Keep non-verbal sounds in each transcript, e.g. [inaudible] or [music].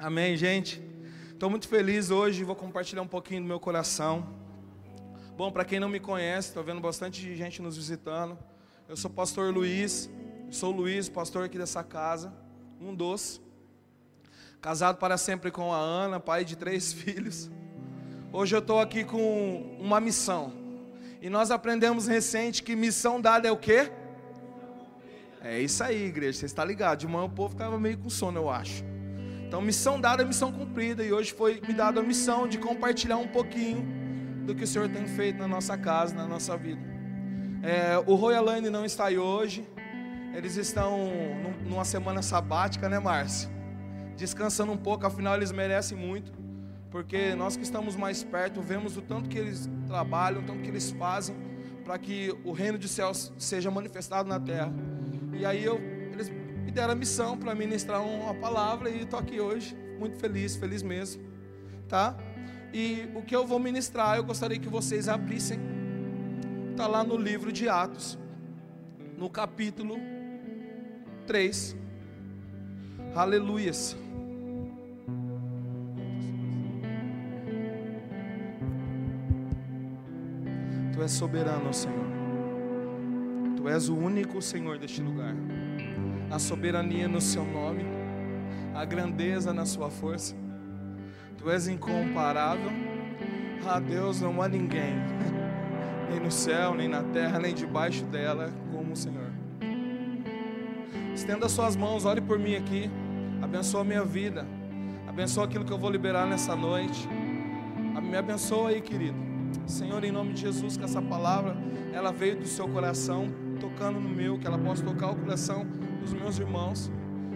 Amém, gente? Estou muito feliz hoje, vou compartilhar um pouquinho do meu coração. Bom, para quem não me conhece, estou vendo bastante gente nos visitando. Eu sou pastor Luiz, sou Luiz, pastor aqui dessa casa, um dos. Casado para sempre com a Ana, pai de três [laughs] filhos. Hoje eu estou aqui com uma missão. E nós aprendemos recente que missão dada é o quê? É isso aí, igreja. Você está ligado? De manhã o povo estava meio com sono, eu acho. Então, missão dada missão cumprida. E hoje foi me dada a missão de compartilhar um pouquinho do que o Senhor tem feito na nossa casa, na nossa vida. É, o Royal Land não está aí hoje. Eles estão numa semana sabática, né, Márcio? Descansando um pouco, afinal eles merecem muito. Porque nós que estamos mais perto, vemos o tanto que eles trabalham, o tanto que eles fazem para que o reino de céus seja manifestado na terra. E aí eu, me deram a missão para ministrar uma palavra e estou aqui hoje, muito feliz, feliz mesmo, tá? E o que eu vou ministrar, eu gostaria que vocês abrissem, está lá no livro de Atos, no capítulo 3. Aleluias. Tu és soberano, Senhor. Tu és o único Senhor deste lugar a soberania no seu nome, a grandeza na sua força. Tu és incomparável. Ah, Deus, não há ninguém, nem no céu, nem na terra, nem debaixo dela, como o Senhor. Estenda suas mãos, ore por mim aqui. Abençoa a minha vida. Abençoa aquilo que eu vou liberar nessa noite. Me abençoa aí, querido. Senhor, em nome de Jesus, que essa palavra ela veio do seu coração, tocando no meu, que ela possa tocar o coração dos meus irmãos,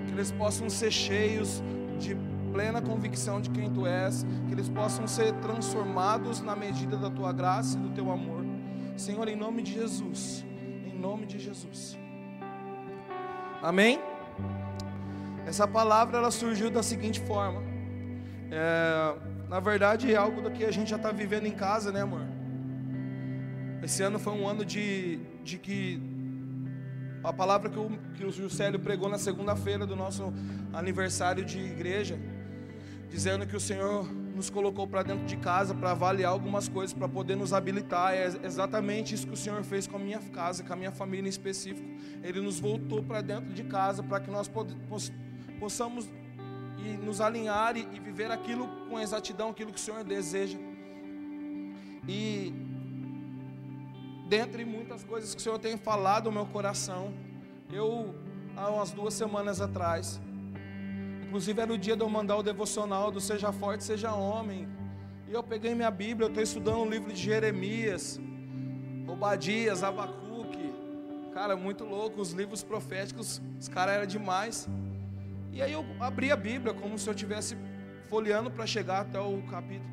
que eles possam ser cheios de plena convicção de quem tu és, que eles possam ser transformados na medida da tua graça e do teu amor. Senhor, em nome de Jesus, em nome de Jesus. Amém? Essa palavra ela surgiu da seguinte forma. É, na verdade, é algo que a gente já está vivendo em casa, né, amor? Esse ano foi um ano de, de que a palavra que o, que o Juscelio pregou na segunda-feira do nosso aniversário de igreja, dizendo que o Senhor nos colocou para dentro de casa para avaliar algumas coisas, para poder nos habilitar. É exatamente isso que o Senhor fez com a minha casa, com a minha família em específico. Ele nos voltou para dentro de casa para que nós possamos e nos alinhar e, e viver aquilo com exatidão, aquilo que o Senhor deseja. E dentre muitas coisas que o Senhor tem falado ao meu coração, eu, há umas duas semanas atrás, inclusive era o dia de eu mandar o devocional do Seja Forte, Seja Homem, e eu peguei minha Bíblia, eu estou estudando o livro de Jeremias, Obadias, Abacuque, cara, muito louco, os livros proféticos, os caras eram demais, e aí eu abri a Bíblia como se eu estivesse folheando para chegar até o capítulo,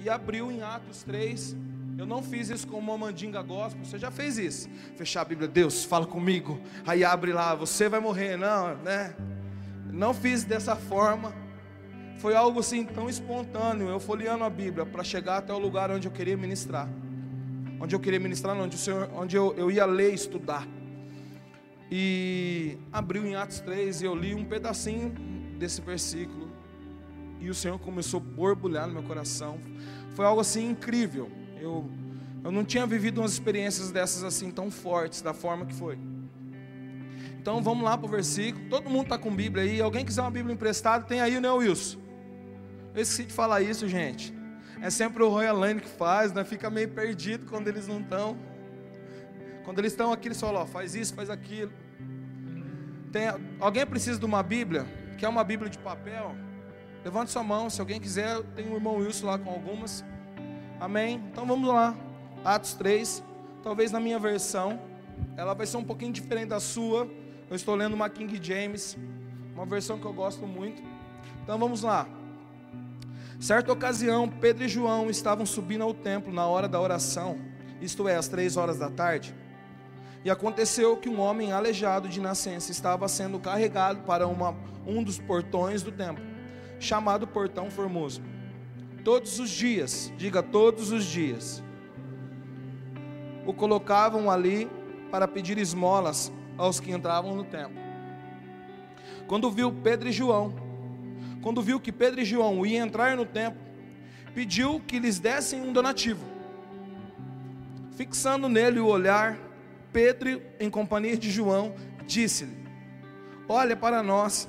e abriu em Atos 3, eu não fiz isso com uma mandinga gospel. Você já fez isso? Fechar a Bíblia, Deus, fala comigo. Aí abre lá, você vai morrer, não, né? Não fiz dessa forma. Foi algo assim tão espontâneo. Eu folheando a Bíblia para chegar até o lugar onde eu queria ministrar. Onde eu queria ministrar, onde, o Senhor, onde eu, eu ia ler e estudar. E abriu em Atos 3 e eu li um pedacinho desse versículo. E o Senhor começou a borbulhar no meu coração. Foi algo assim incrível. Eu, eu não tinha vivido umas experiências dessas assim tão fortes, da forma que foi. Então vamos lá para o versículo. Todo mundo está com Bíblia aí. Alguém quiser uma Bíblia emprestada, tem aí, né, Wilson? Eu esqueci de falar isso, gente. É sempre o Royal Lane que faz, né? Fica meio perdido quando eles não estão. Quando eles estão aqui, eles falam, ó, faz isso, faz aquilo. Tem, alguém precisa de uma Bíblia? Quer uma Bíblia de papel? Levante sua mão, se alguém quiser, tem o irmão Wilson lá com algumas. Amém? Então vamos lá. Atos 3. Talvez na minha versão, ela vai ser um pouquinho diferente da sua. Eu estou lendo uma King James, uma versão que eu gosto muito. Então vamos lá. Certa ocasião, Pedro e João estavam subindo ao templo na hora da oração, isto é, às três horas da tarde. E aconteceu que um homem aleijado de nascença estava sendo carregado para uma, um dos portões do templo, chamado Portão Formoso todos os dias, diga todos os dias, o colocavam ali para pedir esmolas aos que entravam no templo. Quando viu Pedro e João quando viu que Pedro e João iam entrar no templo, pediu que lhes dessem um donativo. Fixando nele o olhar, Pedro, em companhia de João, disse-lhe: Olha para nós.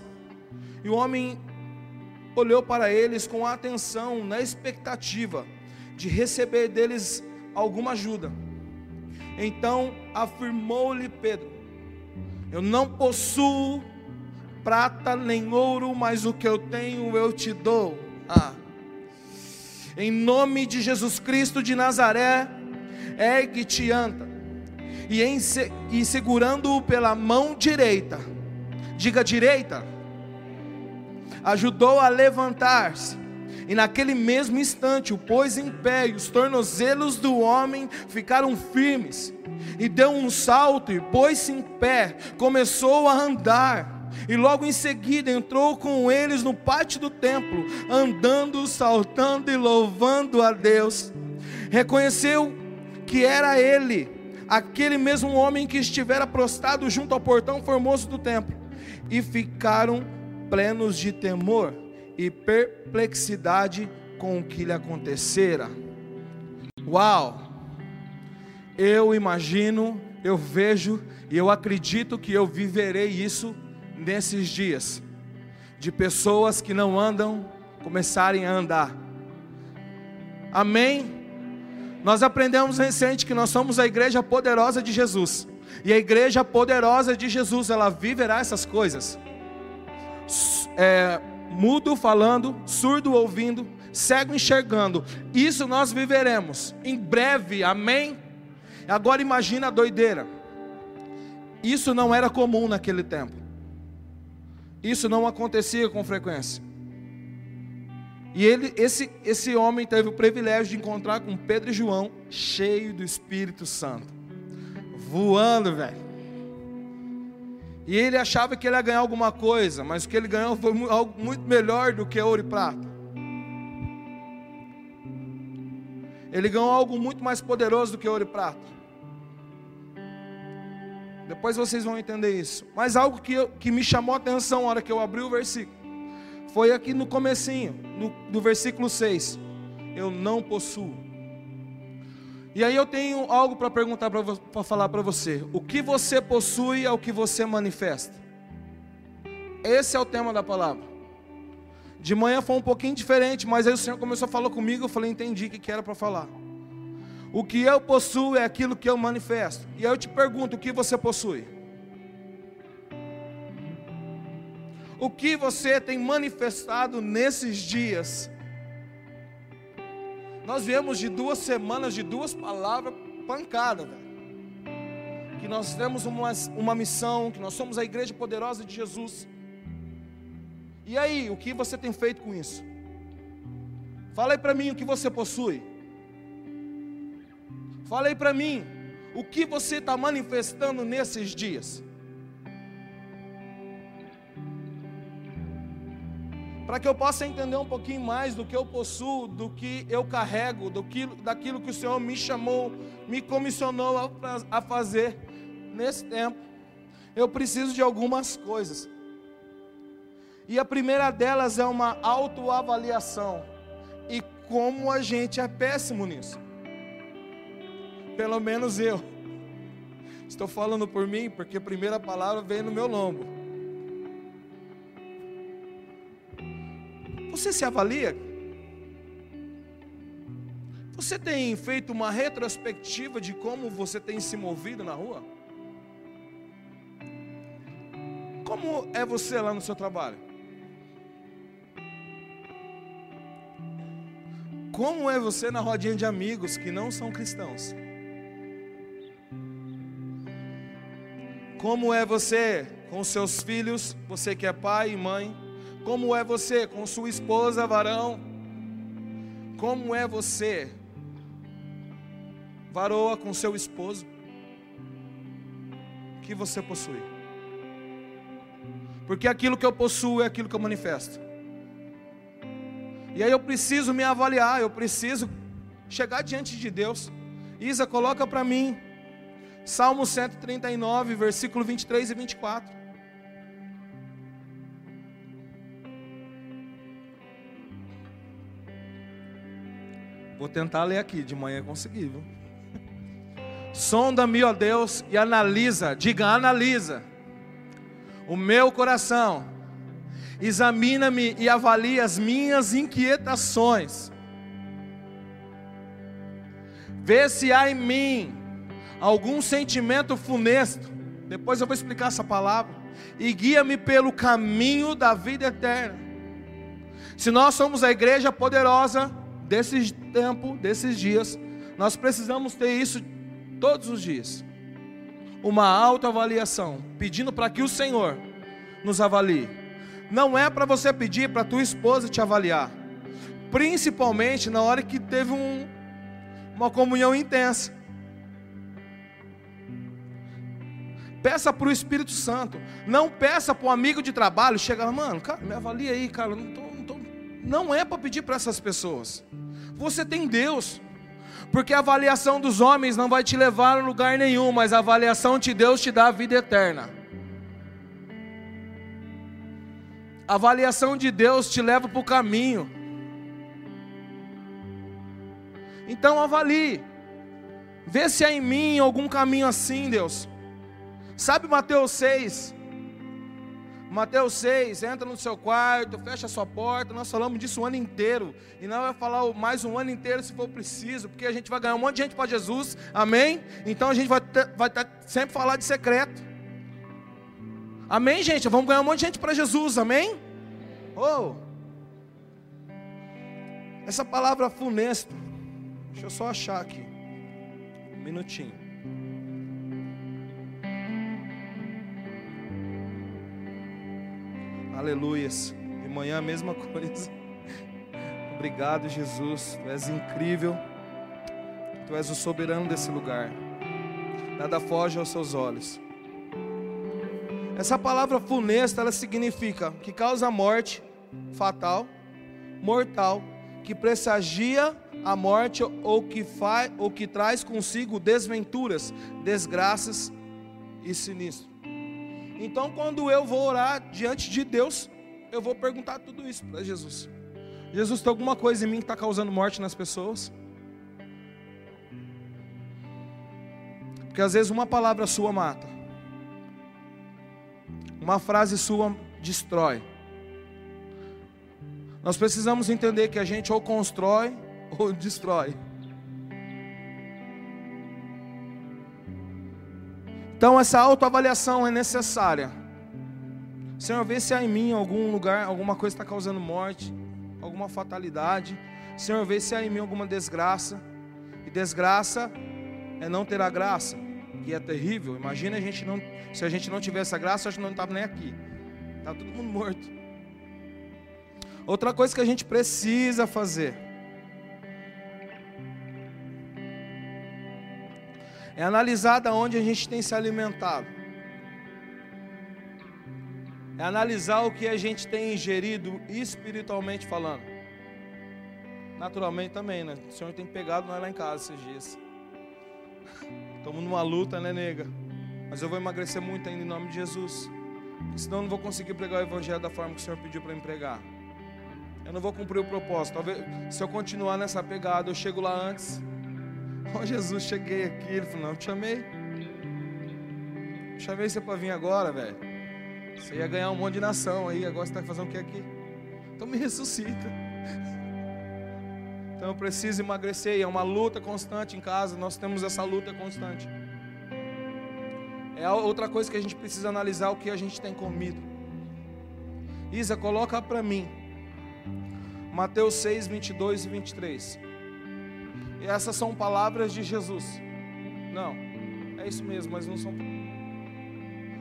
E o homem olhou para eles com atenção, na expectativa de receber deles alguma ajuda. Então afirmou-lhe Pedro: Eu não possuo prata nem ouro, mas o que eu tenho eu te dou. Ah. Em nome de Jesus Cristo de Nazaré, ergue-te anda. E, em, e segurando-o pela mão direita, diga direita, ajudou a levantar-se. E naquele mesmo instante o pôs em pé, e os tornozelos do homem ficaram firmes. E deu um salto e pôs-se em pé, começou a andar. E logo em seguida entrou com eles no pátio do templo, andando, saltando e louvando a Deus. Reconheceu que era ele, aquele mesmo homem que estivera prostrado junto ao portão formoso do templo. E ficaram plenos de temor e perplexidade com o que lhe acontecera. Uau! Eu imagino, eu vejo e eu acredito que eu viverei isso nesses dias, de pessoas que não andam começarem a andar. Amém? Nós aprendemos recente que nós somos a igreja poderosa de Jesus. E a igreja poderosa de Jesus, ela viverá essas coisas. É, mudo falando, surdo ouvindo, cego enxergando. Isso nós viveremos em breve, amém? Agora imagina a doideira. Isso não era comum naquele tempo. Isso não acontecia com frequência. E ele, esse, esse homem teve o privilégio de encontrar com Pedro e João, cheio do Espírito Santo, voando, velho. E ele achava que ele ia ganhar alguma coisa, mas o que ele ganhou foi algo muito melhor do que ouro e prata. Ele ganhou algo muito mais poderoso do que ouro e prata. Depois vocês vão entender isso. Mas algo que, eu, que me chamou a atenção na hora que eu abri o versículo foi aqui no comecinho, no, do versículo 6. Eu não possuo. E aí eu tenho algo para perguntar para falar para você. O que você possui é o que você manifesta. Esse é o tema da palavra. De manhã foi um pouquinho diferente, mas aí o Senhor começou a falar comigo, eu falei, entendi o que era para falar. O que eu possuo é aquilo que eu manifesto. E eu te pergunto: o que você possui? O que você tem manifestado nesses dias? Nós viemos de duas semanas, de duas palavras pancadas, velho. Que nós temos uma, uma missão, que nós somos a igreja poderosa de Jesus. E aí, o que você tem feito com isso? Fala aí para mim o que você possui. Fala aí para mim, o que você está manifestando nesses dias? Para que eu possa entender um pouquinho mais do que eu possuo, do que eu carrego, do que, daquilo que o Senhor me chamou, me comissionou a, a fazer nesse tempo, eu preciso de algumas coisas. E a primeira delas é uma autoavaliação. E como a gente é péssimo nisso pelo menos eu. Estou falando por mim porque a primeira palavra veio no meu lombo. Você se avalia? Você tem feito uma retrospectiva de como você tem se movido na rua? Como é você lá no seu trabalho? Como é você na rodinha de amigos que não são cristãos? Como é você com seus filhos, você que é pai e mãe? Como é você com sua esposa, varão? Como é você, varoa, com seu esposo? O que você possui? Porque aquilo que eu possuo é aquilo que eu manifesto. E aí eu preciso me avaliar, eu preciso chegar diante de Deus. Isa, coloca para mim Salmo 139, versículo 23 e 24. Vou tentar ler aqui, de manhã consegui, viu? Sonda-me, ó Deus, e analisa, diga, analisa o meu coração, examina-me e avalia as minhas inquietações, vê se há em mim algum sentimento funesto, depois eu vou explicar essa palavra, e guia-me pelo caminho da vida eterna. Se nós somos a igreja poderosa desse tempo, desses dias, nós precisamos ter isso todos os dias. Uma autoavaliação, pedindo para que o Senhor nos avalie. Não é para você pedir para tua esposa te avaliar, principalmente na hora que teve um, uma comunhão intensa. Peça para o Espírito Santo. Não peça para o amigo de trabalho. Chega, mano, cara, me avalia aí, cara. Não, tô, não, é para pedir para essas pessoas. Você tem Deus. Porque a avaliação dos homens não vai te levar a lugar nenhum, mas a avaliação de Deus te dá a vida eterna. A avaliação de Deus te leva para o caminho. Então avalie. Vê se há em mim algum caminho assim, Deus. Sabe Mateus 6? Mateus 6, entra no seu quarto, fecha a sua porta. Nós falamos disso o ano inteiro. E não vai falar mais um ano inteiro se for preciso, porque a gente vai ganhar um monte de gente para Jesus. Amém? Então a gente vai, ter, vai ter, sempre falar de secreto. Amém, gente? Vamos ganhar um monte de gente para Jesus. Amém? Oh! Essa palavra funesto. Deixa eu só achar aqui. Um minutinho. Aleluias. De manhã a mesma [laughs] coisa. Obrigado, Jesus. Tu és incrível. Tu és o soberano desse lugar. Nada foge aos seus olhos. Essa palavra funesta, ela significa que causa morte fatal, mortal, que pressagia a morte ou que faz ou que traz consigo desventuras, desgraças e sinistro. Então, quando eu vou orar diante de Deus, eu vou perguntar tudo isso para Jesus. Jesus, tem alguma coisa em mim que está causando morte nas pessoas? Porque às vezes uma palavra sua mata, uma frase sua destrói. Nós precisamos entender que a gente ou constrói ou destrói. Então essa autoavaliação é necessária. Senhor, vê se há em mim algum lugar, alguma coisa está causando morte, alguma fatalidade. Senhor, vê se há em mim alguma desgraça. E desgraça é não ter a graça, que é terrível. Imagina a gente não, se a gente não tivesse a graça, a gente não estava nem aqui. Está todo mundo morto. Outra coisa que a gente precisa fazer é analisar da onde a gente tem se alimentado. É analisar o que a gente tem ingerido espiritualmente falando. Naturalmente também, né? O Senhor tem pegado nós lá em casa esses dias. [laughs] Estamos numa luta, né, nega? Mas eu vou emagrecer muito ainda em nome de Jesus. Senão eu não vou conseguir pregar o Evangelho da forma que o Senhor pediu para me pregar. Eu não vou cumprir o propósito. Talvez, se eu continuar nessa pegada, eu chego lá antes. [laughs] Oh Jesus, cheguei aqui. Ele falou: Não, eu te chamei. Eu chamei você para vir agora, velho. Você ia ganhar um monte de nação aí. Agora você está fazendo o que aqui? Então me ressuscita. [laughs] Então eu preciso emagrecer. É uma luta constante em casa. Nós temos essa luta constante. É outra coisa que a gente precisa analisar o que a gente tem comido. Isa, coloca para mim. Mateus 6, 22 e 23. E essas são palavras de Jesus. Não, é isso mesmo, mas não são.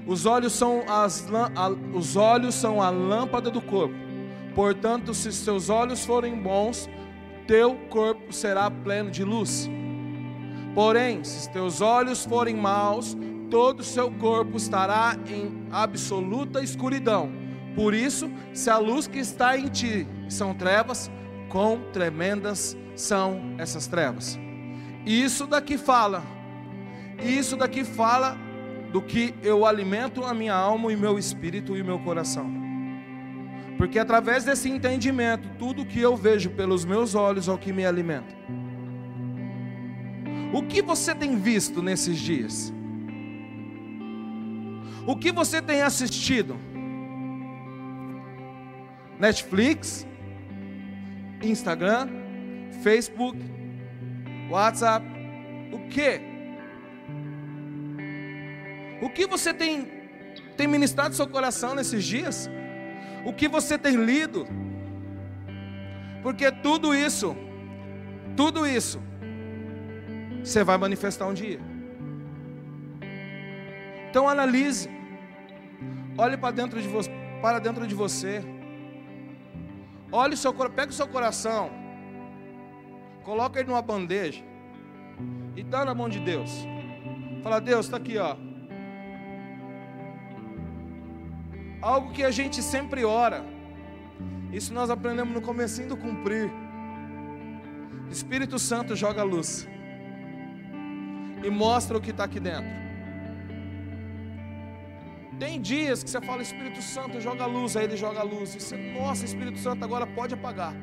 Os olhos são, as, a, os olhos são a lâmpada do corpo. Portanto, se seus olhos forem bons, teu corpo será pleno de luz. Porém, se teus olhos forem maus, todo o seu corpo estará em absoluta escuridão. Por isso, se a luz que está em ti são trevas, quão tremendas são essas trevas. Isso daqui fala, isso daqui fala do que eu alimento a minha alma e meu espírito e meu coração. Porque através desse entendimento, tudo que eu vejo pelos meus olhos é o que me alimenta. O que você tem visto nesses dias? O que você tem assistido? Netflix, Instagram, Facebook, WhatsApp, o que? O que você tem, tem ministrado seu coração nesses dias? O que você tem lido? Porque tudo isso, tudo isso, você vai manifestar um dia. Então analise, olhe para dentro de você, para dentro de você. Olhe seu pega o seu coração, coloca ele numa bandeja e dá na mão de Deus. Fala, Deus, está aqui, ó. Algo que a gente sempre ora. Isso nós aprendemos no comecinho do cumprir. Espírito Santo joga luz e mostra o que está aqui dentro. Tem dias que você fala, Espírito Santo, joga luz, aí ele joga luz. E você, nossa, Espírito Santo, agora pode apagar.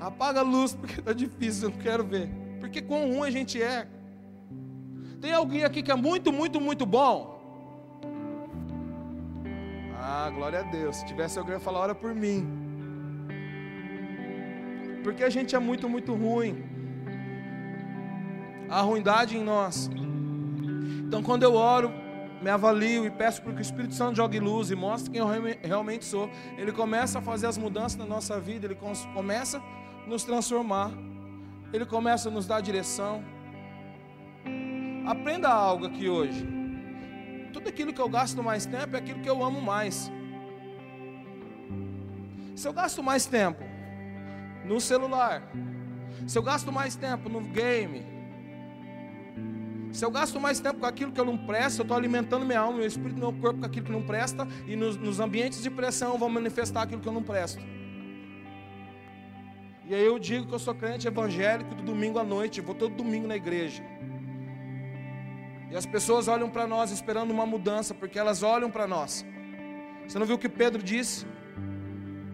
Apaga a luz porque está difícil, eu não quero ver. Porque quão ruim a gente é. Tem alguém aqui que é muito, muito, muito bom? Ah, glória a Deus. Se tivesse alguém, eu falar, ora por mim. Porque a gente é muito, muito ruim. A ruindade em nós. Então, quando eu oro, me avalio e peço para que o Espírito Santo jogue luz e mostre quem eu realmente sou, ele começa a fazer as mudanças na nossa vida, ele começa a nos transformar, ele começa a nos dar direção. Aprenda algo aqui hoje tudo aquilo que eu gasto mais tempo é aquilo que eu amo mais. Se eu gasto mais tempo no celular, se eu gasto mais tempo no game, se eu gasto mais tempo com aquilo que eu não presto, eu estou alimentando minha alma, meu espírito, meu corpo com aquilo que não presta, e nos, nos ambientes de pressão eu vou manifestar aquilo que eu não presto. E aí eu digo que eu sou crente evangélico do domingo à noite, vou todo domingo na igreja. E as pessoas olham para nós esperando uma mudança, porque elas olham para nós. Você não viu o que Pedro disse?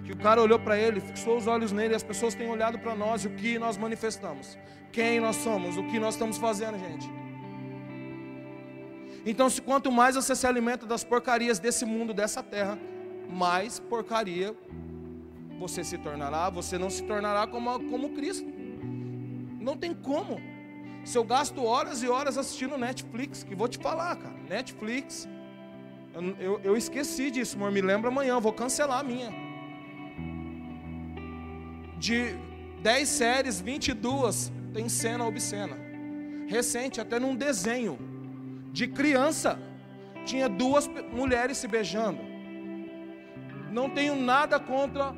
Que o cara olhou para ele, fixou os olhos nele, e as pessoas têm olhado para nós e o que nós manifestamos. Quem nós somos, o que nós estamos fazendo, gente. Então, se quanto mais você se alimenta das porcarias desse mundo, dessa terra, mais porcaria você se tornará, você não se tornará como, como Cristo. Não tem como. Se eu gasto horas e horas assistindo Netflix, que vou te falar, cara, Netflix, eu, eu, eu esqueci disso, amor, me lembra amanhã, vou cancelar a minha. De 10 séries, 22 tem cena obscena. Recente, até num desenho de criança, tinha duas mulheres se beijando. Não tenho nada contra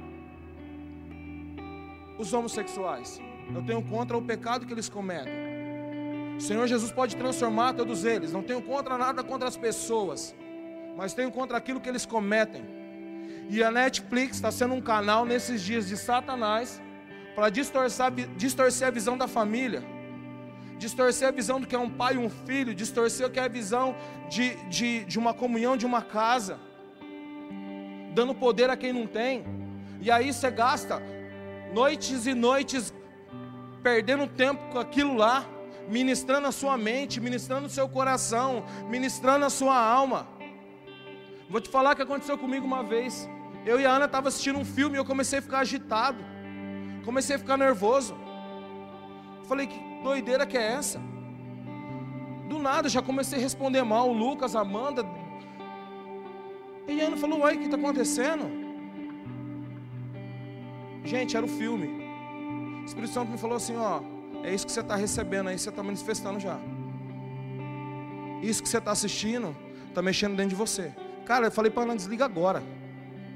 os homossexuais. Eu tenho contra o pecado que eles cometem. O Senhor Jesus pode transformar todos eles. Não tenho contra nada contra as pessoas, mas tenho contra aquilo que eles cometem. E a Netflix está sendo um canal nesses dias de Satanás para distorcer, a visão da família, distorcer a visão do que é um pai e um filho, distorcer o que é a visão de, de, de uma comunhão de uma casa, dando poder a quem não tem. E aí você gasta noites e noites perdendo tempo com aquilo lá ministrando a sua mente, ministrando o seu coração, ministrando a sua alma. Vou te falar o que aconteceu comigo uma vez. Eu e a Ana estávamos assistindo um filme e eu comecei a ficar agitado. Comecei a ficar nervoso. Falei, que doideira que é essa? Do nada já comecei a responder mal. O Lucas, a Amanda. E a Ana falou, uai, o que está acontecendo? Gente, era o filme. O Espírito Santo me falou assim, ó. É isso que você está recebendo aí, você está manifestando já. Isso que você está assistindo, está mexendo dentro de você. Cara, eu falei para ela, desliga agora.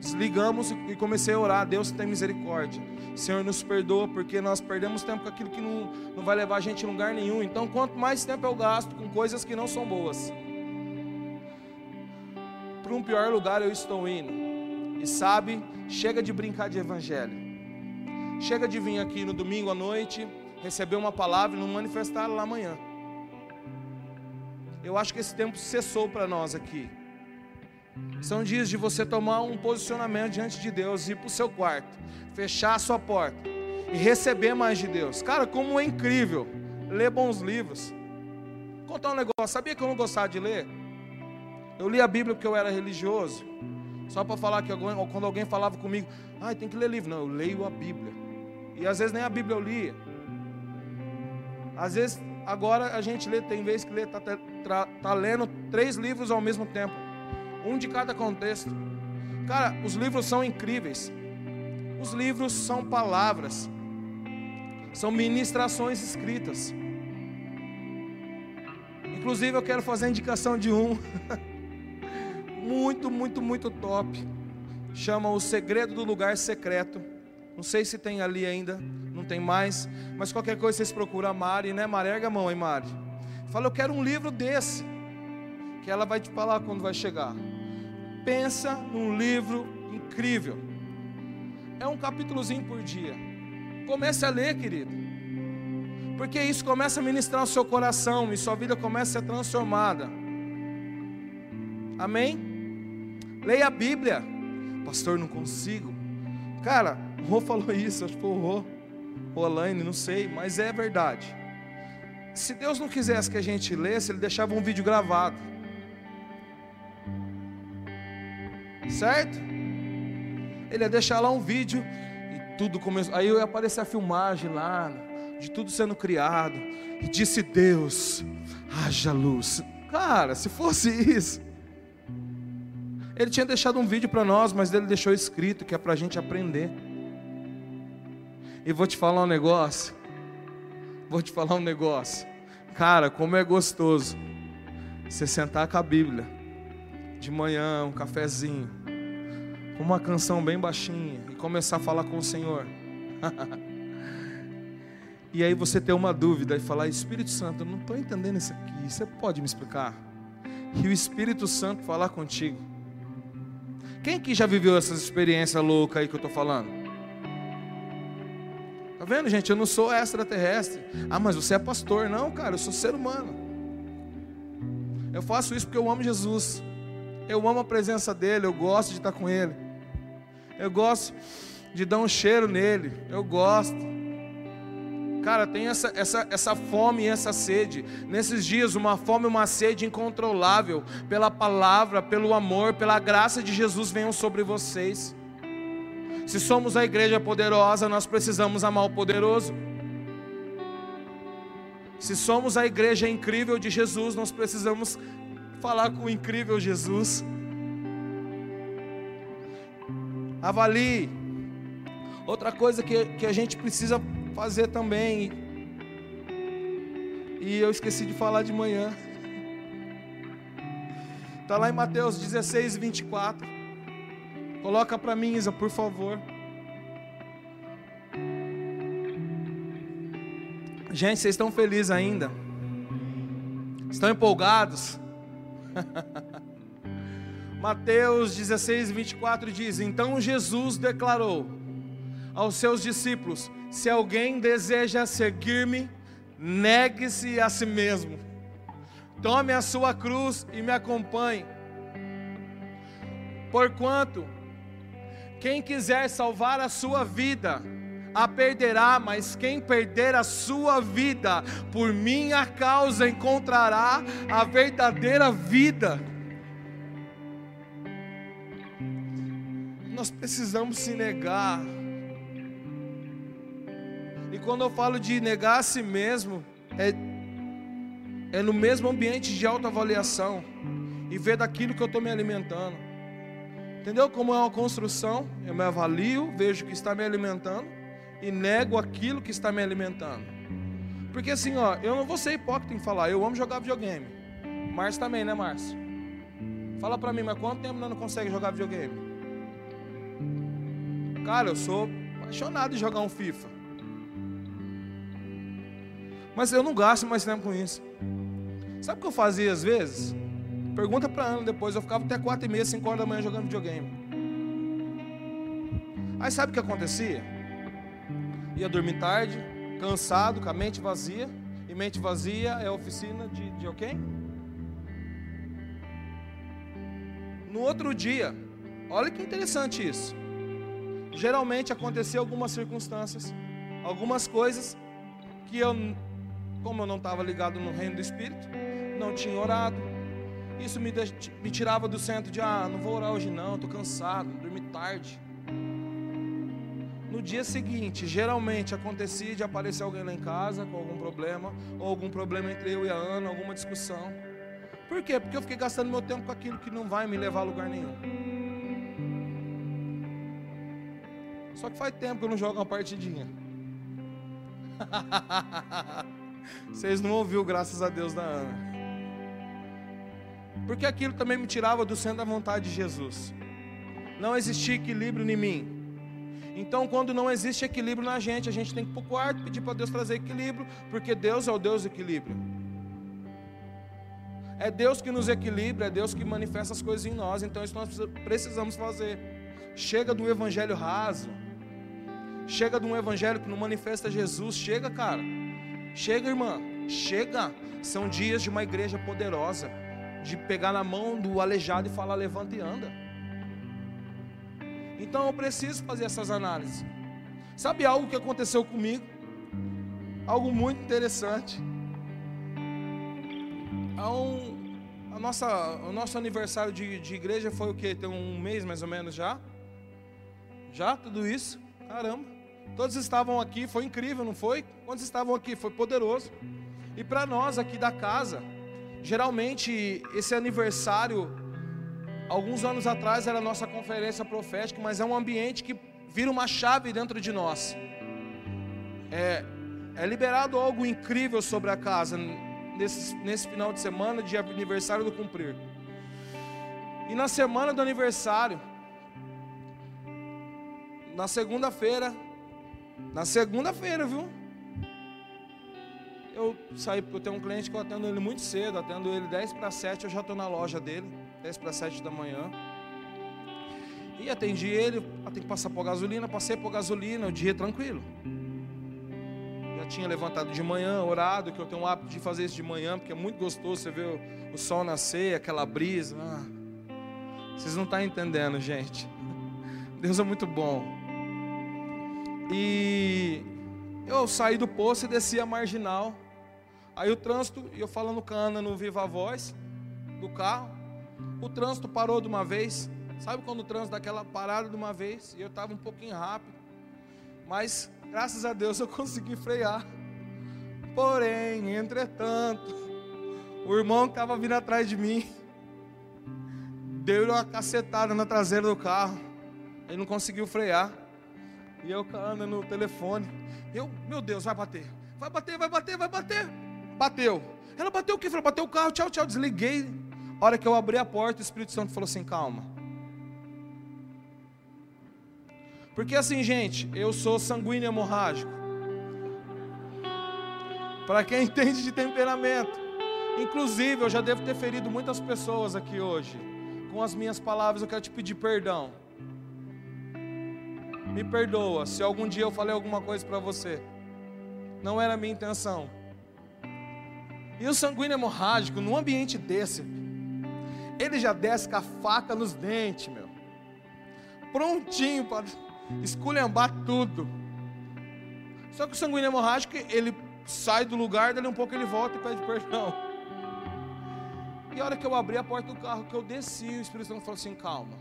Desligamos e comecei a orar. Deus tem misericórdia. Senhor, nos perdoa, porque nós perdemos tempo com aquilo que não, não vai levar a gente a lugar nenhum. Então, quanto mais tempo eu gasto com coisas que não são boas, para um pior lugar eu estou indo. E sabe, chega de brincar de evangelho. Chega de vir aqui no domingo à noite receber uma palavra e não manifestar lá amanhã. Eu acho que esse tempo cessou para nós aqui. São dias de você tomar um posicionamento diante de Deus, ir para o seu quarto, fechar a sua porta e receber mais de Deus. Cara, como é incrível ler bons livros. Contar um negócio, sabia que eu não gostava de ler? Eu li a Bíblia porque eu era religioso. Só para falar que alguém, quando alguém falava comigo, ah, tem que ler livro. Não, eu leio a Bíblia. E às vezes nem a Bíblia eu lia. Às vezes, agora a gente lê, tem vezes que lê, está tá, tá lendo três livros ao mesmo tempo. Um de cada contexto. Cara, os livros são incríveis. Os livros são palavras. São ministrações escritas. Inclusive eu quero fazer a indicação de um. [laughs] muito, muito, muito top. Chama O Segredo do Lugar Secreto. Não sei se tem ali ainda, não tem mais. Mas qualquer coisa vocês procuram a Mari, né? Mari, erga a mão aí, Mari. Fala, eu quero um livro desse. Que ela vai te falar quando vai chegar. Pensa num livro incrível. É um capítulozinho por dia. Comece a ler, querido. Porque isso começa a ministrar o seu coração e sua vida começa a ser transformada. Amém? Leia a Bíblia. Pastor, não consigo. Cara, o Rô falou isso, acho que foi o Rô, Alaine, não sei, mas é verdade. Se Deus não quisesse que a gente lesse, Ele deixava um vídeo gravado. Certo? Ele ia deixar lá um vídeo e tudo começou. Aí ia aparecer a filmagem lá, de tudo sendo criado. E disse Deus: haja luz. Cara, se fosse isso, ele tinha deixado um vídeo para nós, mas ele deixou escrito que é para a gente aprender. E vou te falar um negócio. Vou te falar um negócio. Cara, como é gostoso você sentar com a Bíblia de manhã, um cafezinho, com uma canção bem baixinha e começar a falar com o Senhor. [laughs] e aí você ter uma dúvida e falar: Espírito Santo, eu não estou entendendo isso aqui. Você pode me explicar? E o Espírito Santo falar contigo. Quem aqui já viveu essas experiências loucas aí que eu estou falando? Vendo, gente? Eu não sou extraterrestre. Ah, mas você é pastor. Não, cara, eu sou ser humano. Eu faço isso porque eu amo Jesus. Eu amo a presença dele, eu gosto de estar com ele. Eu gosto de dar um cheiro nele. Eu gosto. Cara, tem essa, essa, essa fome e essa sede. Nesses dias, uma fome e uma sede incontrolável pela palavra, pelo amor, pela graça de Jesus venham sobre vocês. Se somos a igreja poderosa, nós precisamos amar o poderoso. Se somos a igreja incrível de Jesus, nós precisamos falar com o incrível Jesus. Avalie. Outra coisa que, que a gente precisa fazer também. E eu esqueci de falar de manhã. Está lá em Mateus 16, 24. Coloca para mim, Isa, por favor. Gente, vocês estão felizes ainda? Estão empolgados? [laughs] Mateus 16, 24 diz: Então Jesus declarou aos seus discípulos: Se alguém deseja seguir-me, negue-se a si mesmo, tome a sua cruz e me acompanhe. Porquanto, quem quiser salvar a sua vida, a perderá, mas quem perder a sua vida por minha causa encontrará a verdadeira vida. Nós precisamos se negar e quando eu falo de negar a si mesmo, é, é no mesmo ambiente de autoavaliação e ver daquilo que eu estou me alimentando. Entendeu como é uma construção? Eu me avalio, vejo que está me alimentando e nego aquilo que está me alimentando. Porque assim, ó, eu não vou ser hipócrita em falar, eu amo jogar videogame. Márcio também, né, Márcio? Fala pra mim, mas quanto tempo não consegue jogar videogame? Cara, eu sou apaixonado em jogar um FIFA. Mas eu não gasto mais tempo com isso. Sabe o que eu fazia às vezes? Pergunta para Ana depois. Eu ficava até quatro e meia, cinco horas da manhã jogando videogame. Aí sabe o que acontecia? Ia dormir tarde, cansado, com a mente vazia. E mente vazia é oficina de, de alguém? No outro dia, olha que interessante isso. Geralmente acontecia algumas circunstâncias, algumas coisas que eu como eu não estava ligado no reino do Espírito, não tinha orado. Isso me, me tirava do centro de, ah, não vou orar hoje não, estou cansado, dormi tarde. No dia seguinte, geralmente acontecia de aparecer alguém lá em casa com algum problema, ou algum problema entre eu e a Ana, alguma discussão. Por quê? Porque eu fiquei gastando meu tempo com aquilo que não vai me levar a lugar nenhum. Só que faz tempo que eu não jogo uma partidinha. [laughs] Vocês não ouviram, graças a Deus, da Ana. Porque aquilo também me tirava do centro da vontade de Jesus. Não existia equilíbrio em mim. Então, quando não existe equilíbrio na gente, a gente tem que ir para o quarto pedir para Deus trazer equilíbrio, porque Deus é o Deus do equilíbrio. É Deus que nos equilibra, é Deus que manifesta as coisas em nós. Então, isso nós precisamos fazer. Chega do evangelho raso. Chega de um evangelho que não manifesta Jesus. Chega, cara. Chega, irmã. Chega. São dias de uma igreja poderosa. De pegar na mão do aleijado e falar: levanta e anda. Então eu preciso fazer essas análises. Sabe algo que aconteceu comigo? Algo muito interessante. Há um, a nossa, o nosso aniversário de, de igreja foi o que? Tem um mês mais ou menos já? Já tudo isso? Caramba. Todos estavam aqui, foi incrível, não foi? Quantos estavam aqui? Foi poderoso. E para nós aqui da casa, geralmente esse aniversário Alguns anos atrás era a nossa conferência profética, mas é um ambiente que vira uma chave dentro de nós. É, é liberado algo incrível sobre a casa nesse, nesse final de semana de aniversário do cumprir. E na semana do aniversário, na segunda-feira, na segunda-feira, viu? Eu saí, eu tenho um cliente que eu atendo ele muito cedo, atendo ele 10 para 7, eu já estou na loja dele. 10 para 7 da manhã. E atendi ele, ah, tem que passar por gasolina, passei por gasolina, o dia tranquilo. Já tinha levantado de manhã, orado, que eu tenho o hábito de fazer isso de manhã, porque é muito gostoso você ver o, o sol nascer, aquela brisa. Ah, vocês não estão entendendo, [laughs] gente. Deus é muito bom. E eu saí do poço e desci a marginal. Aí o trânsito, eu falando com a Ana no Viva Voz do carro. O trânsito parou de uma vez. Sabe quando o trânsito dá aquela parada de uma vez? E eu estava um pouquinho rápido. Mas, graças a Deus, [laughs] eu consegui frear. Porém, entretanto, o irmão que estava vindo atrás de mim deu uma cacetada na traseira do carro. Ele não conseguiu frear. E eu ando no telefone. Eu, meu Deus, vai bater. Vai bater, vai bater, vai bater. Bateu. Ela bateu o quê? Falou, bateu o carro, tchau, tchau. Desliguei. A hora que eu abri a porta, o Espírito Santo falou assim: calma. Porque assim, gente, eu sou sanguíneo hemorrágico. Para quem [laughs] entende de temperamento. Inclusive, eu já devo ter ferido muitas pessoas aqui hoje. Com as minhas palavras, eu quero te pedir perdão. Me perdoa se algum dia eu falei alguma coisa para você. Não era a minha intenção. E o sanguíneo hemorrágico, num ambiente desse, ele já desce com a faca nos dentes, meu. Prontinho para esculhambar tudo. Só que o sanguíneo hemorrágico, ele sai do lugar, dali um pouco ele volta e pede perdão. E a hora que eu abri a porta do carro, que eu desci, o Espírito Santo falou assim: calma.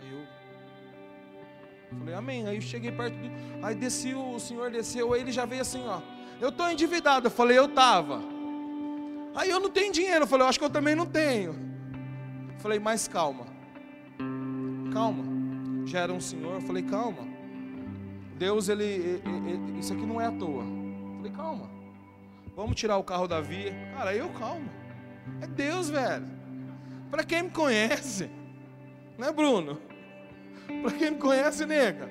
Aí eu falei, amém. Aí eu cheguei perto do. Aí desci, o senhor desceu, aí ele já veio assim, ó. Eu estou endividado. Eu falei, eu estava. Aí eu não tenho dinheiro. Eu falei, eu acho que eu também não tenho. Eu falei, mas calma. Calma. Já era um senhor. Eu falei, calma. Deus, ele, ele, ele, isso aqui não é à toa. Eu falei, calma. Vamos tirar o carro da via. Cara, eu calma. É Deus, velho. Para quem me conhece, né, Bruno? Para quem me conhece, nega.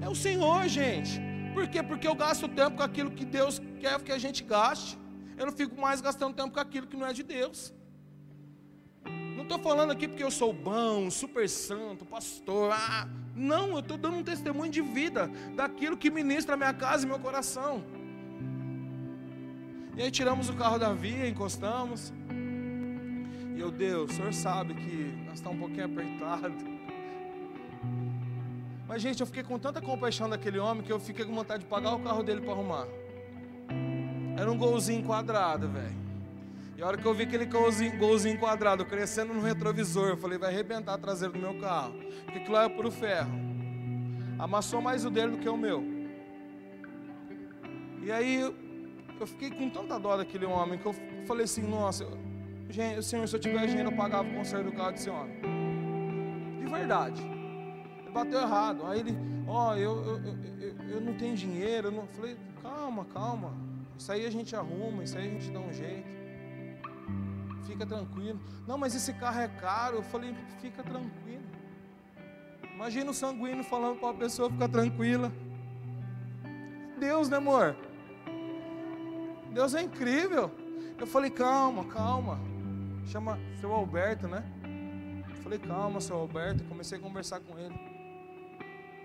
É o Senhor, gente. Por quê? Porque eu gasto tempo com aquilo que Deus quer que a gente gaste eu não fico mais gastando tempo com aquilo que não é de Deus. Não estou falando aqui porque eu sou bom, super santo, pastor. Ah, não, eu estou dando um testemunho de vida daquilo que ministra a minha casa e meu coração. E aí tiramos o carro da via, encostamos. E eu, Deus, o senhor sabe que nós estamos um pouquinho apertado. Mas, gente, eu fiquei com tanta compaixão daquele homem que eu fiquei com vontade de pagar o carro dele para arrumar. Era um golzinho quadrado, velho. E a hora que eu vi aquele golzinho, golzinho quadrado crescendo no retrovisor, eu falei, vai arrebentar a traseira do meu carro. Porque aquilo é puro ferro. Amassou mais o dele do que o meu. E aí eu fiquei com tanta dó daquele homem que eu falei assim, nossa, gente, senhor, se eu tiver dinheiro, eu pagava o conserto do carro desse homem. De verdade. Bateu errado. Aí ele, ó, oh, eu, eu, eu, eu, não tenho dinheiro. Eu não... falei, calma, calma. Isso aí a gente arruma, isso aí a gente dá um jeito fica tranquilo. Não, mas esse carro é caro. Eu falei, fica tranquilo. Imagina o sanguíneo falando para a pessoa ficar tranquila. Deus, né, amor? Deus é incrível. Eu falei, calma, calma. Chama seu Alberto, né? Eu falei, calma, seu Alberto. Comecei a conversar com ele.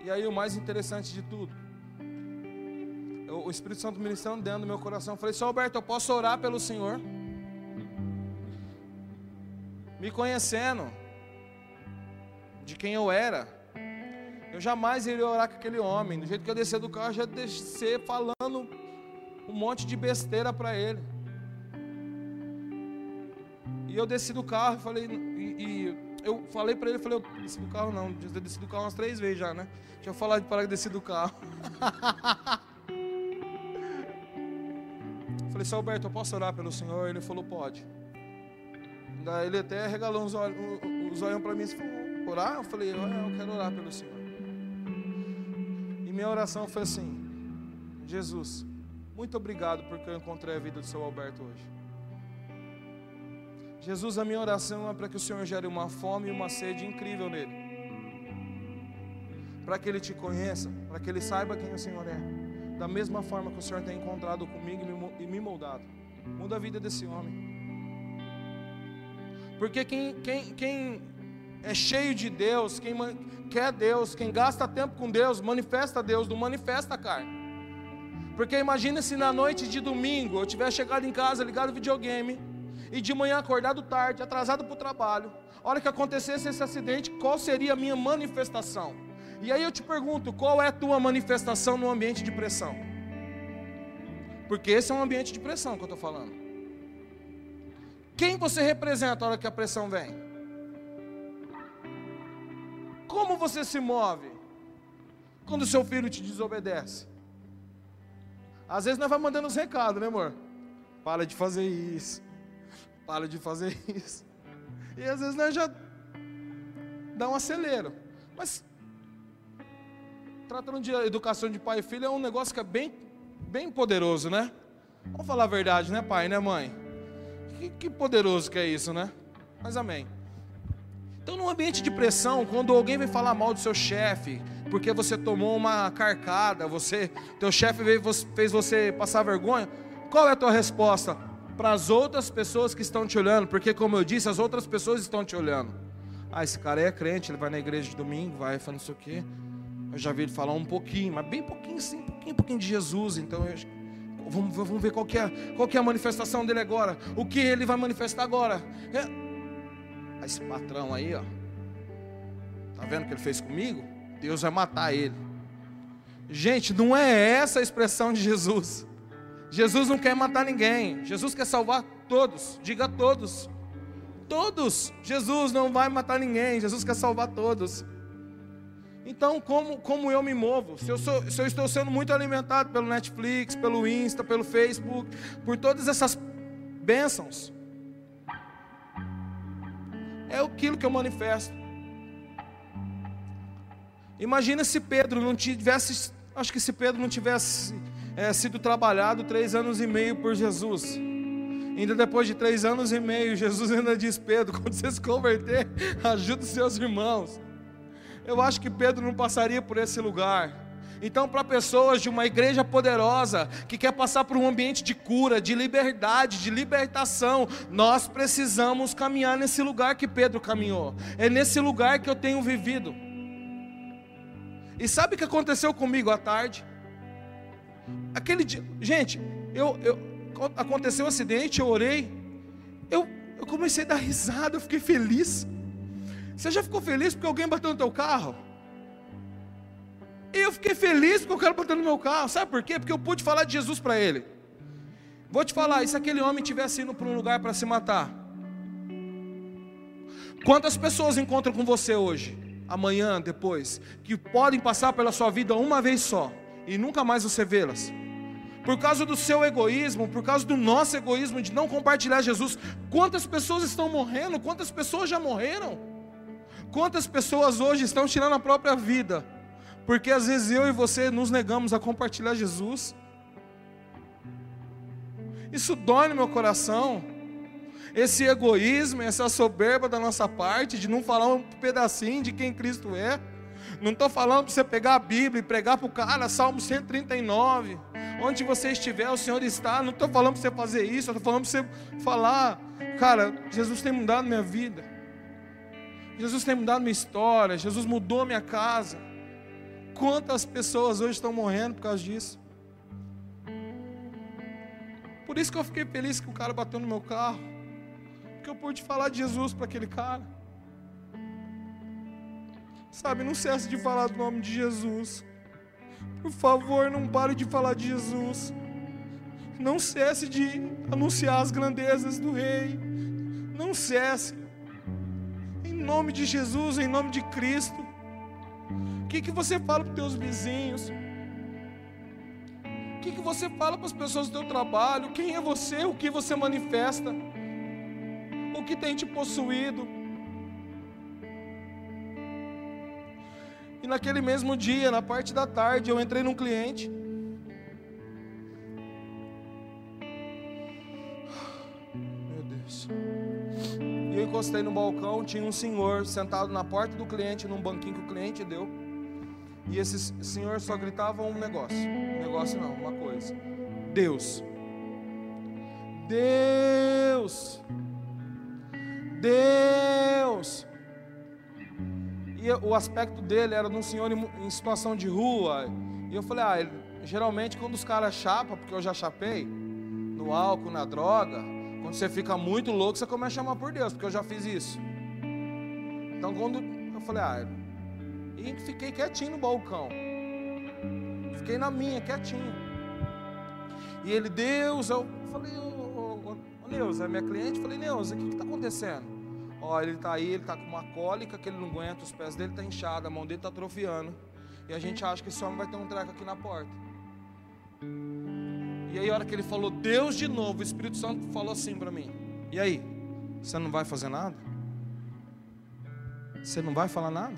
E aí, o mais interessante de tudo, o Espírito Santo ministrando dentro do meu coração. Eu falei, seu Alberto, eu posso orar pelo Senhor? me conhecendo de quem eu era, eu jamais iria orar com aquele homem. Do jeito que eu descer do carro, eu já descer falando um monte de besteira para ele. E eu desci do carro, falei, e, e eu falei para ele, falei, eu desci do carro não, eu desci do carro umas três vezes já, né? Deixa eu falar de parar de descer do carro. [laughs] falei, seu Alberto, eu posso orar pelo senhor? Ele falou, pode. Daí ele até regalou os olhos para mim e falou, orar? Eu falei, eu quero orar pelo Senhor. E minha oração foi assim, Jesus, muito obrigado porque eu encontrei a vida do seu Alberto hoje. Jesus, a minha oração é para que o Senhor gere uma fome e uma sede incrível nele. Para que ele te conheça, para que ele saiba quem o Senhor é. Da mesma forma que o Senhor tem encontrado comigo e me moldado. Muda a vida desse homem. Porque quem, quem, quem é cheio de Deus, quem quer Deus, quem gasta tempo com Deus, manifesta Deus, não manifesta a carne. Porque imagina se na noite de domingo eu tiver chegado em casa, ligado o videogame, e de manhã acordado tarde, atrasado para o trabalho. A hora que acontecesse esse acidente, qual seria a minha manifestação? E aí eu te pergunto, qual é a tua manifestação no ambiente de pressão? Porque esse é um ambiente de pressão que eu estou falando. Quem você representa na hora que a pressão vem? Como você se move quando seu filho te desobedece? Às vezes nós vamos mandando os recados, né, amor? Para de fazer isso. Para de fazer [laughs] isso. E às vezes nós já dá um acelero. Mas tratando de educação de pai e filho é um negócio que é bem, bem poderoso, né? Vamos falar a verdade, né, pai, né, mãe? Que, que poderoso que é isso, né? Mas amém. Então, num ambiente de pressão, quando alguém vem falar mal do seu chefe, porque você tomou uma carcada, você, teu chefe fez você passar vergonha, qual é a tua resposta para as outras pessoas que estão te olhando? Porque, como eu disse, as outras pessoas estão te olhando. Ah, esse cara é crente, ele vai na igreja de domingo, vai falando isso aqui. Eu já vi ele falar um pouquinho, mas bem pouquinho, sim, pouquinho, pouquinho de Jesus. Então, eu Vamos, vamos ver qual, é, qual é a manifestação dele agora. O que ele vai manifestar agora? É. Esse patrão aí, ó. Tá vendo o que ele fez comigo? Deus vai matar ele. Gente, não é essa a expressão de Jesus. Jesus não quer matar ninguém. Jesus quer salvar todos. Diga todos. Todos. Jesus não vai matar ninguém. Jesus quer salvar todos. Então, como, como eu me movo? Se eu, sou, se eu estou sendo muito alimentado pelo Netflix, pelo Insta, pelo Facebook, por todas essas bênçãos, é aquilo que eu manifesto. Imagina se Pedro não tivesse, acho que se Pedro não tivesse é, sido trabalhado três anos e meio por Jesus. Ainda depois de três anos e meio, Jesus ainda diz: Pedro, [laughs] quando você se converter, ajude os seus irmãos eu acho que Pedro não passaria por esse lugar. Então, para pessoas de uma igreja poderosa, que quer passar por um ambiente de cura, de liberdade, de libertação, nós precisamos caminhar nesse lugar que Pedro caminhou. É nesse lugar que eu tenho vivido. E sabe o que aconteceu comigo à tarde? Aquele dia, gente, eu, eu aconteceu um acidente, eu orei, eu, eu comecei a dar risada, eu fiquei feliz. Você já ficou feliz porque alguém bateu no teu carro? E eu fiquei feliz porque o cara bateu no meu carro. Sabe por quê? Porque eu pude falar de Jesus para ele. Vou te falar, e se aquele homem tivesse indo para um lugar para se matar? Quantas pessoas encontram com você hoje, amanhã, depois, que podem passar pela sua vida uma vez só e nunca mais você vê-las? Por causa do seu egoísmo, por causa do nosso egoísmo de não compartilhar Jesus, quantas pessoas estão morrendo? Quantas pessoas já morreram? Quantas pessoas hoje estão tirando a própria vida? Porque às vezes eu e você nos negamos a compartilhar Jesus. Isso dói no meu coração. Esse egoísmo, essa soberba da nossa parte de não falar um pedacinho de quem Cristo é. Não estou falando para você pegar a Bíblia e pregar para o cara, Salmo 139. Onde você estiver, o Senhor está. Não estou falando para você fazer isso, estou falando para você falar, cara, Jesus tem mudado minha vida. Jesus tem mudado minha história. Jesus mudou minha casa. Quantas pessoas hoje estão morrendo por causa disso? Por isso que eu fiquei feliz que o cara bateu no meu carro. Porque eu pude falar de Jesus para aquele cara. Sabe, não cesse de falar do nome de Jesus. Por favor, não pare de falar de Jesus. Não cesse de anunciar as grandezas do Rei. Não cesse. Em nome de Jesus, em nome de Cristo. O que, que você fala para os teus vizinhos? que, que você fala para as pessoas do seu trabalho? Quem é você? O que você manifesta? O que tem te possuído? E naquele mesmo dia, na parte da tarde, eu entrei num cliente. Meu Deus. E eu encostei no balcão, tinha um senhor sentado na porta do cliente, num banquinho que o cliente deu. E esse senhor só gritava um negócio. Um negócio não, uma coisa. Deus. Deus. Deus. E o aspecto dele era de um senhor em situação de rua. E eu falei, ah, geralmente quando os caras chapam, porque eu já chapei, no álcool, na droga, quando você fica muito louco, você começa a chamar por Deus, porque eu já fiz isso. Então quando eu falei, ah, e fiquei quietinho no balcão. Fiquei na minha, quietinho. E ele, Deus, eu falei, ô, ô, ô Neuza, é minha cliente, falei, Neuza, o que está acontecendo? Ó, ele está aí, ele está com uma cólica que ele não aguenta, os pés dele estão tá inchados, a mão dele está atrofiando. E a gente acha que esse homem vai ter um treco aqui na porta. E aí, a hora que ele falou Deus de novo, o Espírito Santo falou assim para mim: E aí, você não vai fazer nada? Você não vai falar nada?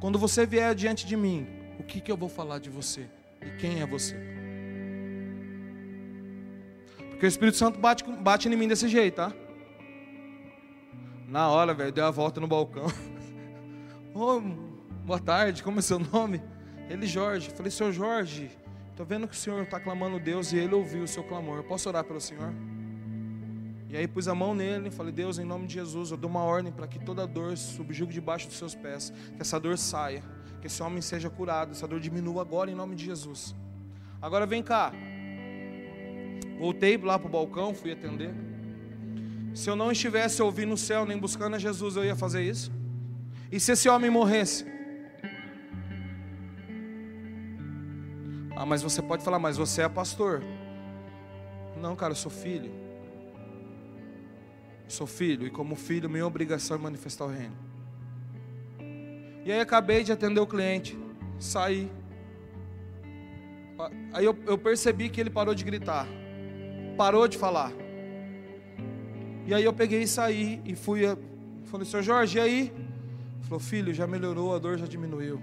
Quando você vier diante de mim, o que, que eu vou falar de você? E quem é você? Porque o Espírito Santo bate, bate em mim desse jeito, tá? Na hora, velho, deu a volta no balcão. [laughs] oh, boa tarde, como é seu nome? Ele, Jorge. Falei, seu Jorge, estou vendo que o senhor está clamando Deus e ele ouviu o seu clamor. Eu posso orar pelo senhor? E aí pus a mão nele e falei: Deus, em nome de Jesus, eu dou uma ordem para que toda dor subjugue debaixo dos seus pés, que essa dor saia, que esse homem seja curado, essa dor diminua agora em nome de Jesus. Agora vem cá. Voltei lá para o balcão, fui atender. Se eu não estivesse ouvindo o céu nem buscando a Jesus, eu ia fazer isso? E se esse homem morresse? Ah, mas você pode falar, mas você é pastor. Não, cara, eu sou filho. Sou filho e como filho minha obrigação é manifestar o reino. E aí acabei de atender o cliente, saí. Aí eu, eu percebi que ele parou de gritar, parou de falar. E aí eu peguei e saí e fui. Falei, senhor Jorge, e aí? Ele falou, filho, já melhorou, a dor já diminuiu.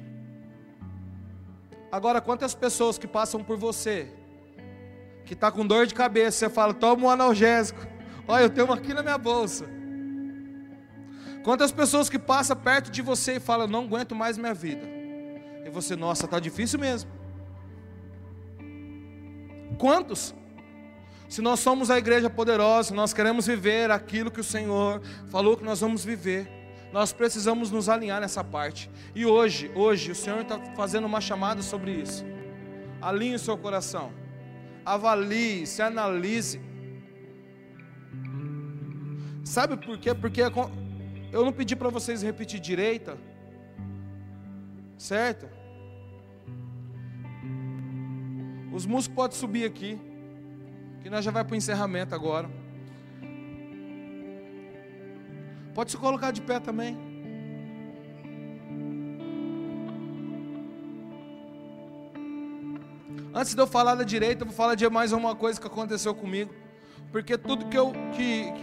Agora, quantas pessoas que passam por você, que está com dor de cabeça, você fala, toma um analgésico. Olha, eu tenho uma aqui na minha bolsa. Quantas pessoas que passam perto de você e falam, não aguento mais minha vida. E você, nossa, está difícil mesmo. Quantos? Se nós somos a igreja poderosa, nós queremos viver aquilo que o Senhor falou que nós vamos viver, nós precisamos nos alinhar nessa parte. E hoje, hoje, o Senhor está fazendo uma chamada sobre isso. Alinhe o seu coração, avalie, se analise Sabe por quê? Porque eu não pedi para vocês repetir direita, certo? Os músicos podem subir aqui. Que nós já vai para o encerramento agora. Pode se colocar de pé também. Antes de eu falar da direita, eu vou falar de mais uma coisa que aconteceu comigo. Porque tudo que eu que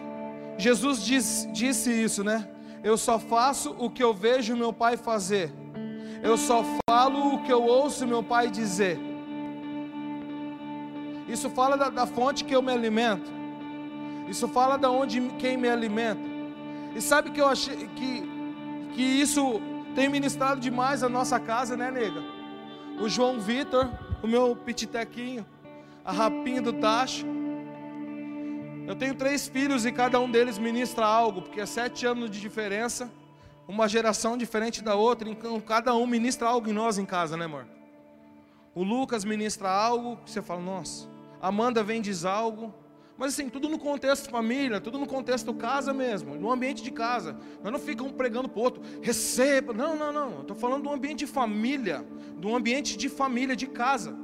Jesus diz, disse isso, né? Eu só faço o que eu vejo meu pai fazer. Eu só falo o que eu ouço meu pai dizer. Isso fala da, da fonte que eu me alimento. Isso fala da onde quem me alimenta. E sabe que eu achei que, que isso tem ministrado demais a nossa casa, né, nega? O João Vitor, o meu pititequinho, a rapinha do tacho. Eu tenho três filhos e cada um deles ministra algo, porque é sete anos de diferença, uma geração diferente da outra, então cada um ministra algo em nós em casa, né, amor? O Lucas ministra algo, que você fala, nossa. Amanda vem diz algo, mas assim, tudo no contexto família, tudo no contexto casa mesmo, no ambiente de casa. Nós não ficamos pregando para o outro, receba. Não, não, não. Estou falando do ambiente de família, do ambiente de família, de casa.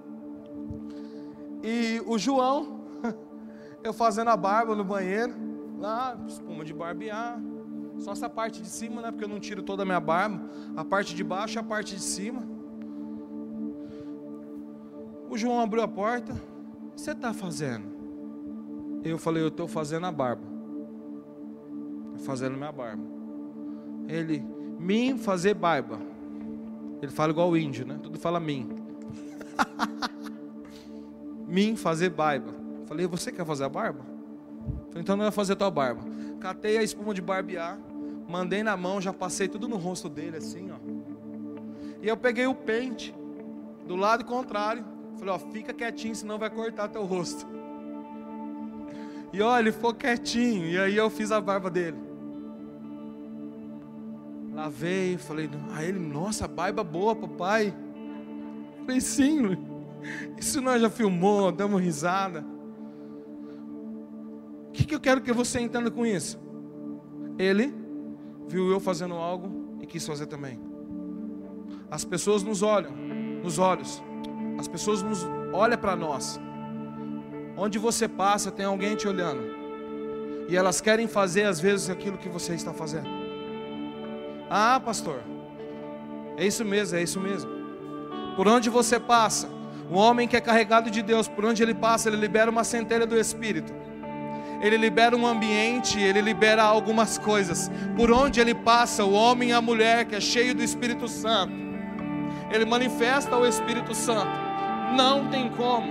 E o João, [laughs] eu fazendo a barba no banheiro, lá, espuma de barbear. Só essa parte de cima, né? Porque eu não tiro toda a minha barba. A parte de baixo e a parte de cima. O João abriu a porta. Você está fazendo? Eu falei, eu estou fazendo a barba. Fazendo minha barba. Ele, mim fazer barba. Ele fala igual o índio, né? Tudo fala mim. [laughs] mim fazer barba. Falei, você quer fazer a barba? Falei, então não vai fazer a tua barba. Catei a espuma de barbear, mandei na mão, já passei tudo no rosto dele assim, ó. E eu peguei o pente do lado contrário. Falei, ó, fica quietinho, senão vai cortar teu rosto. E olha, ele ficou quietinho. E aí eu fiz a barba dele. Lavei, falei, aí ele, nossa, barba boa, papai. Falei, sim, isso nós já filmou, damos risada que, que eu quero que você entenda com isso? Ele viu eu fazendo algo e quis fazer também. As pessoas nos olham, nos olhos. As pessoas nos olham para nós. Onde você passa, tem alguém te olhando. E elas querem fazer às vezes aquilo que você está fazendo. Ah, pastor. É isso mesmo, é isso mesmo. Por onde você passa, o homem que é carregado de Deus, por onde ele passa, ele libera uma centelha do Espírito ele libera um ambiente, ele libera algumas coisas. Por onde ele passa, o homem e a mulher que é cheio do Espírito Santo, ele manifesta o Espírito Santo. Não tem como,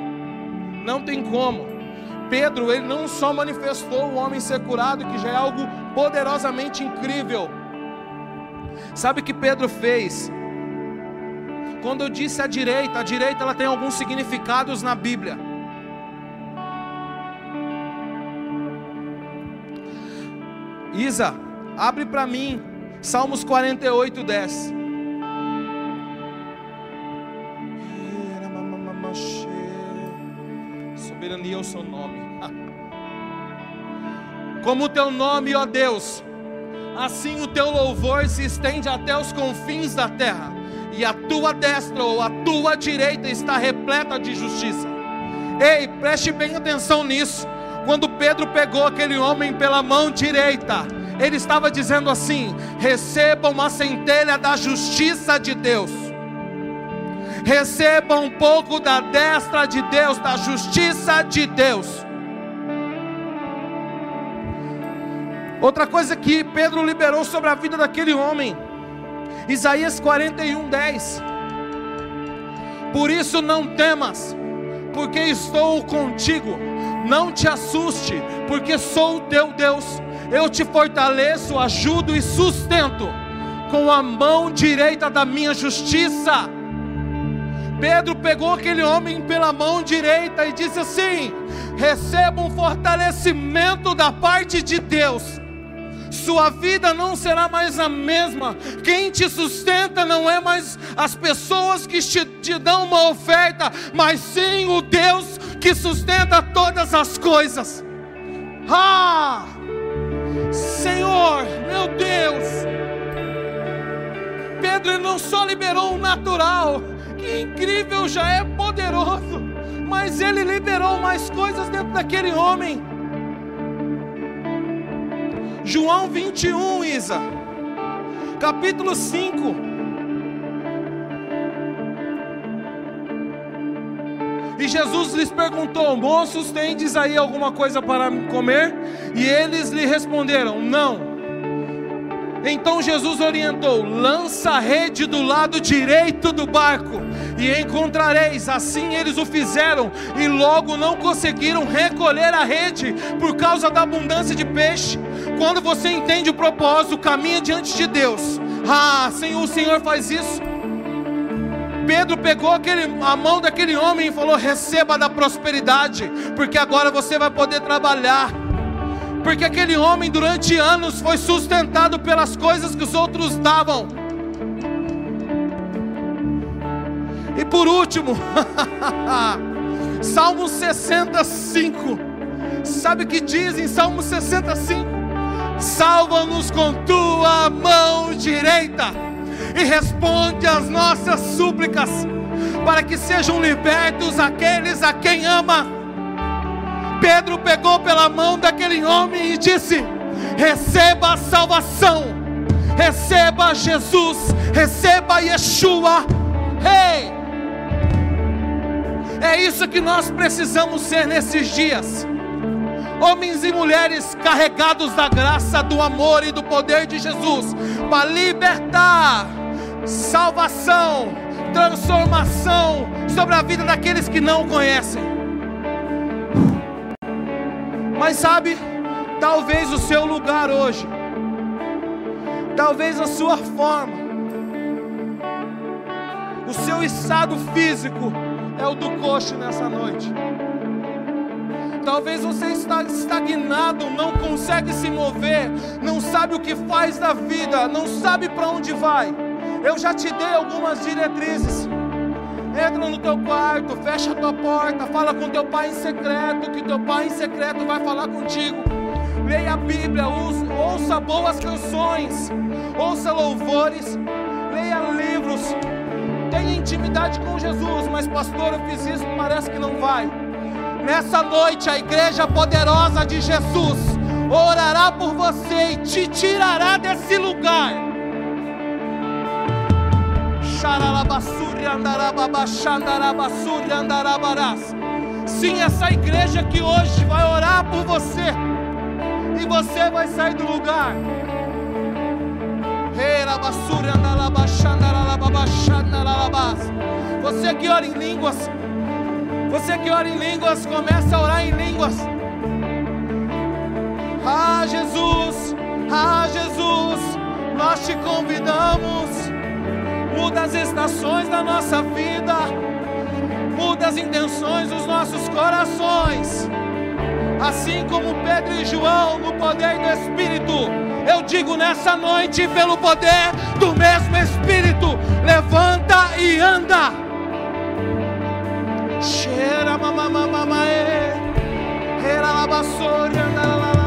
não tem como. Pedro, ele não só manifestou o homem ser curado, que já é algo poderosamente incrível. Sabe o que Pedro fez? Quando eu disse a direita, a direita ela tem alguns significados na Bíblia. Isa, abre para mim Salmos 48, 10. Soberania o seu nome. Como o teu nome, ó Deus, assim o teu louvor se estende até os confins da terra, e a tua destra ou a tua direita está repleta de justiça. Ei, preste bem atenção nisso. Quando Pedro pegou aquele homem pela mão direita, ele estava dizendo assim: receba uma centelha da justiça de Deus, receba um pouco da destra de Deus, da justiça de Deus. Outra coisa que Pedro liberou sobre a vida daquele homem, Isaías 41, 10. Por isso não temas, porque estou contigo não te assuste, porque sou o teu Deus. Eu te fortaleço, ajudo e sustento com a mão direita da minha justiça. Pedro pegou aquele homem pela mão direita e disse assim: receba um fortalecimento da parte de Deus. Sua vida não será mais a mesma. Quem te sustenta não é mais as pessoas que te, te dão uma oferta, mas sim o Deus que sustenta todas as coisas. Ah! Senhor, meu Deus! Pedro não só liberou o natural, incrível, já é poderoso. Mas ele liberou mais coisas dentro daquele homem. João 21, Isa, capítulo 5. E Jesus lhes perguntou: Moços, tendes aí alguma coisa para comer? E eles lhe responderam: Não. Então Jesus orientou: lança a rede do lado direito do barco, e encontrareis. Assim eles o fizeram, e logo não conseguiram recolher a rede por causa da abundância de peixe. Quando você entende o propósito, caminha diante de Deus. Ah, Senhor, o Senhor faz isso. Pedro pegou aquele, a mão daquele homem e falou: Receba da prosperidade, porque agora você vai poder trabalhar porque aquele homem durante anos foi sustentado pelas coisas que os outros davam. E por último, [laughs] Salmo 65. Sabe o que diz em Salmo 65? Salva-nos com tua mão direita e responde às nossas súplicas, para que sejam libertos aqueles a quem ama Pedro pegou pela mão daquele homem e disse: Receba a salvação, receba Jesus, receba Yeshua. Ei! É isso que nós precisamos ser nesses dias. Homens e mulheres carregados da graça, do amor e do poder de Jesus, para libertar, salvação, transformação sobre a vida daqueles que não conhecem. Mas sabe, talvez o seu lugar hoje, talvez a sua forma, o seu estado físico é o do coxo nessa noite. Talvez você está estagnado, não consegue se mover, não sabe o que faz da vida, não sabe para onde vai. Eu já te dei algumas diretrizes. Entra no teu quarto, fecha a tua porta, fala com teu pai em secreto, que teu pai em secreto vai falar contigo. Leia a Bíblia, ouça boas canções, ouça louvores, leia livros, tenha intimidade com Jesus. Mas, pastor, eu fiz isso, parece que não vai. Nessa noite, a igreja poderosa de Jesus orará por você e te tirará desse lugar Sim, essa igreja que hoje vai orar por você. E você vai sair do lugar. Você que ora em línguas. Você que ora em línguas, começa a orar em línguas. Ah, Jesus, ah, Jesus, nós te convidamos muda as estações da nossa vida, muda as intenções dos nossos corações. Assim como Pedro e João, no poder do Espírito, eu digo nessa noite, pelo poder do mesmo Espírito, levanta e anda. Cheira mamamamae, era labassori, anda